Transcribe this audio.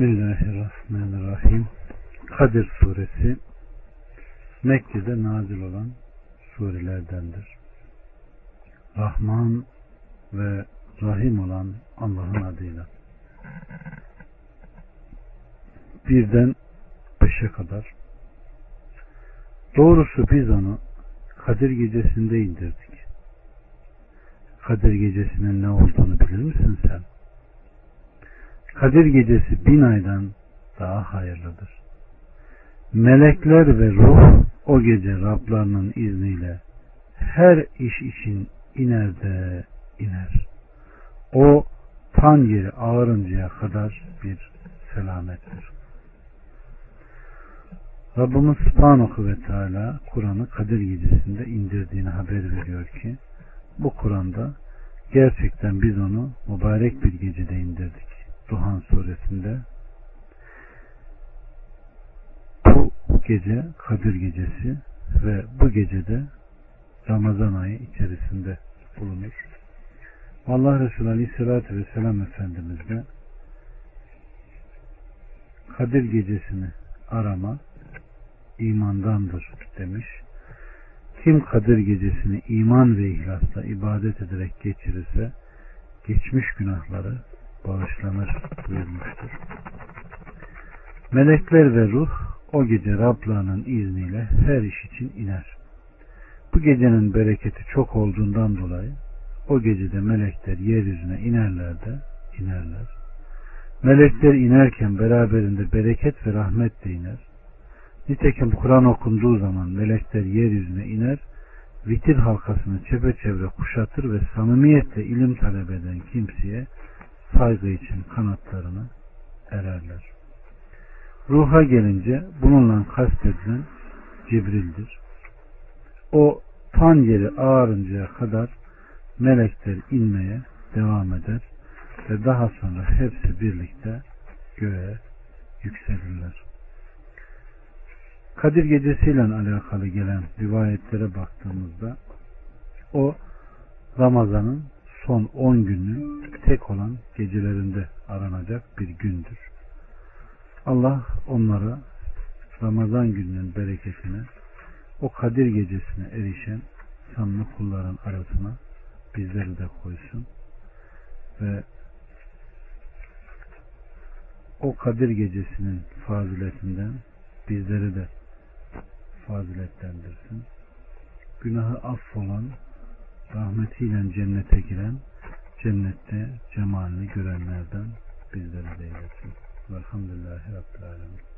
Bismillahirrahmanirrahim. Kadir suresi Mekke'de nazil olan surelerdendir. Rahman ve Rahim olan Allah'ın adıyla. Birden beşe kadar. Doğrusu biz onu Kadir gecesinde indirdik. Kadir gecesinin ne olduğunu bilir misin sen? Kadir gecesi bin aydan daha hayırlıdır. Melekler ve ruh o gece Rablarının izniyle her iş için iner de iner. O tan yeri ağırıncaya kadar bir selamettir. Rabbimiz Subhanahu ve Teala Kur'an'ı Kadir Gecesi'nde indirdiğini haber veriyor ki bu Kur'an'da gerçekten biz onu mübarek bir gecede indirdik. Duhan suresinde bu gece Kadir gecesi ve bu gecede Ramazan ayı içerisinde bulunur. Allah Resulü Aleyhisselatü Vesselam Efendimiz de Kadir gecesini arama imandandır demiş. Kim Kadir gecesini iman ve ihlasla ibadet ederek geçirirse geçmiş günahları bağışlanır buyurmuştur. Melekler ve ruh o gece Rablarının izniyle her iş için iner. Bu gecenin bereketi çok olduğundan dolayı o gecede melekler yeryüzüne inerler de inerler. Melekler inerken beraberinde bereket ve rahmet de iner. Nitekim Kur'an okunduğu zaman melekler yeryüzüne iner, vitir halkasını çepeçevre kuşatır ve samimiyetle ilim talep eden kimseye saygı için kanatlarını ererler. Ruha gelince bununla kastedilen Cibril'dir. O tan yeri ağarıncaya kadar melekler inmeye devam eder ve daha sonra hepsi birlikte göğe yükselirler. Kadir gecesiyle alakalı gelen rivayetlere baktığımızda o Ramazan'ın son 10 günün tek olan gecelerinde aranacak bir gündür. Allah onlara Ramazan gününün bereketine o Kadir gecesine erişen sanlı kulların arasına bizleri de koysun ve o Kadir gecesinin faziletinden bizleri de faziletlendirsin. Günahı affolan, rahmetiyle cennete giren, cennette cemalini görenlerden bizleri de eylesin. Velhamdülillahi Rabbil Alemin.